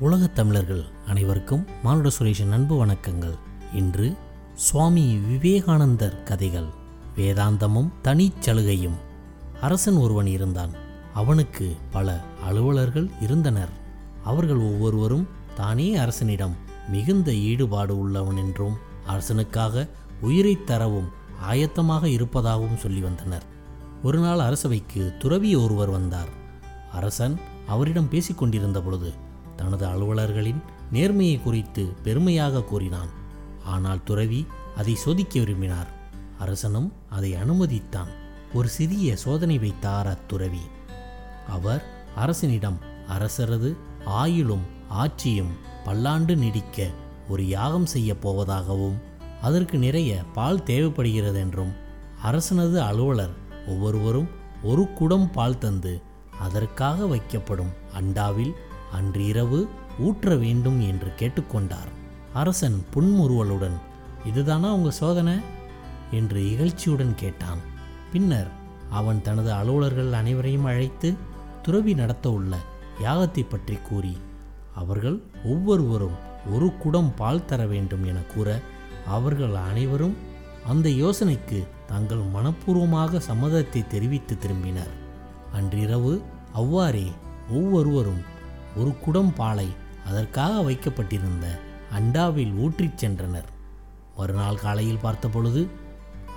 உலகத் தமிழர்கள் அனைவருக்கும் மானுட சுரேஷின் அன்பு வணக்கங்கள். இன்று சுவாமி விவேகானந்தர் கதைகள். வேதாந்தமும் தனிச்சலுகையும் அரசன் ஒருவன் இருந்தான். அவனுக்கு பல அலுவலர்கள் இருந்தனர். அவர்கள் ஒவ்வொருவரும் தானே அரசனிடம் மிகுந்த ஈடுபாடு உள்ளவன் என்றும் அரசனுக்காக உயிரைத் தரவும் ஆயத்தமாக இருப்பதாகவும் சொல்லி வந்தனர். ஒரு நாள் அரசவைக்கு துறவி ஒருவர் வந்தார். அரசன் அவரிடம் பேசிக்கொண்டிருந்த பொழுது தனது அலுவலர்களின் நேர்மையை குறித்து பெருமையாக கூறினான். ஆனால் துறவி அதை சோதிக்க விரும்பினார். அரசனும் அதை அனுமதித்தான். ஒரு சிறிய சோதனை வைத்தார் அத்துறவி. அவர் அரசனிடம் அரசரது ஆயுளும் ஆட்சியும் பல்லாண்டு நீடிக்க ஒரு யாகம் செய்யப் போவதாகவும் அதற்கு நிறைய பால் தேவைப்படுகிறது என்றும் அரசனது அலுவலர் ஒவ்வொருவரும் ஒரு குடம் பால் தந்து அதற்காக வைக்கப்படும் அண்டாவில் அன்றிரவு ஊற்ற வேண்டும் என்று கேட்டுக்கொண்டார். அரசன் புன்முறுவலுடன் இதுதானா உங்கள் சோதனை? என்று இகழ்ச்சியுடன் கேட்டான். பின்னர் அவன் தனது அலுவலர்கள் அனைவரையும் அழைத்து துறவி நடத்த உள்ள யாகத்தை பற்றி கூறி அவர்கள் ஒவ்வொருவரும் ஒரு குடம் பால் தர வேண்டும் என கூற அவர்கள் அனைவரும் அந்த யோசனைக்கு தங்கள் மனப்பூர்வமாக சம்மதத்தை தெரிவித்து திரும்பினர். அன்றிரவு அவ்வாறே ஒவ்வொருவரும் ஒரு குடம் பாலை அதற்காக வைக்கப்பட்டிருந்த அண்டாவில் ஊற்றிச் சென்றனர். மறுநாள் காலையில் பார்த்தபொழுது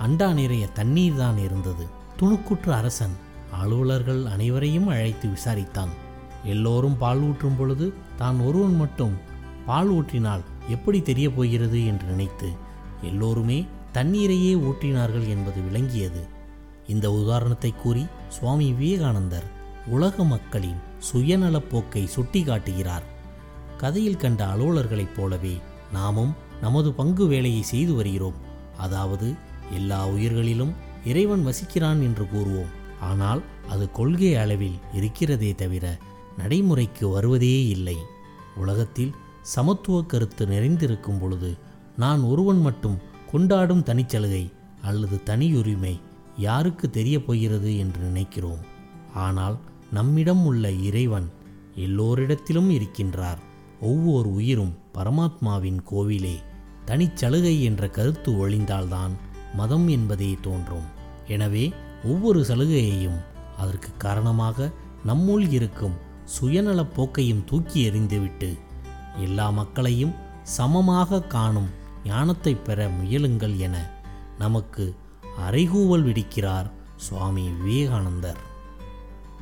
அண்டா நிறைய தண்ணீர் தான் இருந்தது. துணுக்குற்ற அரசன் அலுவலர்கள் அனைவரையும் அழைத்து விசாரித்தான். எல்லோரும் பால் ஊற்றும் பொழுது தான் ஒருவன் மட்டும் பால் ஊற்றினால் எப்படி தெரிய போகிறது? என்று நினைத்து எல்லோருமே தண்ணீரையே ஊற்றினார்கள் என்பது விளங்கியது. இந்த உதாரணத்தை கூறி சுவாமி விவேகானந்தர் உலக மக்களின் சுயநலப்போக்கை சுட்டிக்காட்டுகிறார். கதையில் கண்ட அலுவலர்களைப் போலவே நாமும் நமது பங்கு வேலையை செய்து வருகிறோம். அதாவது எல்லா உயிர்களிலும் இறைவன் வசிக்கிறான் என்று கூறுவோம். ஆனால் அது கொள்கை அளவில் இருக்கிறதே தவிர நடைமுறைக்கு வருவதே இல்லை. உலகத்தில் சமத்துவ கருத்து நிறைந்திருக்கும் பொழுது நான் ஒருவன் மட்டும் கொண்டாடும் தனிச்சலுகை அல்லது தனியுரிமை யாருக்கு தெரியப் போகிறது என்று நினைக்கிறோம். ஆனால் நம்மிடம் உள்ள இறைவன் எல்லோரிடத்திலும் இருக்கின்றார். ஒவ்வொரு உயிரும் பரமாத்மாவின் கோவிலே தனிச்சலுகை என்ற கருத்து ஒழிந்தால்தான் மதம் என்பதே தோன்றும். எனவே ஒவ்வொரு சலுகையையும் அதற்கு காரணமாக நம்முள் இருக்கும் சுயநலப் போக்கையும் தூக்கி எறிந்துவிட்டு எல்லா மக்களையும் சமமாக காணும் ஞானத்தை பெற முயலுங்கள் என நமக்கு அறைகூவல் விடுக்கிறார் சுவாமி விவேகானந்தர்.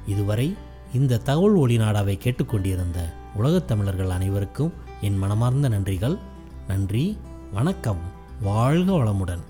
இதுவரை இந்த தகவல் ஒளி நாடாவை கேட்டுக்கொண்டிருந்த உலகத் தமிழர்கள் அனைவருக்கும் என் மனமார்ந்த நன்றிகள். நன்றி வணக்கம் வாழ்க வளமுடன்.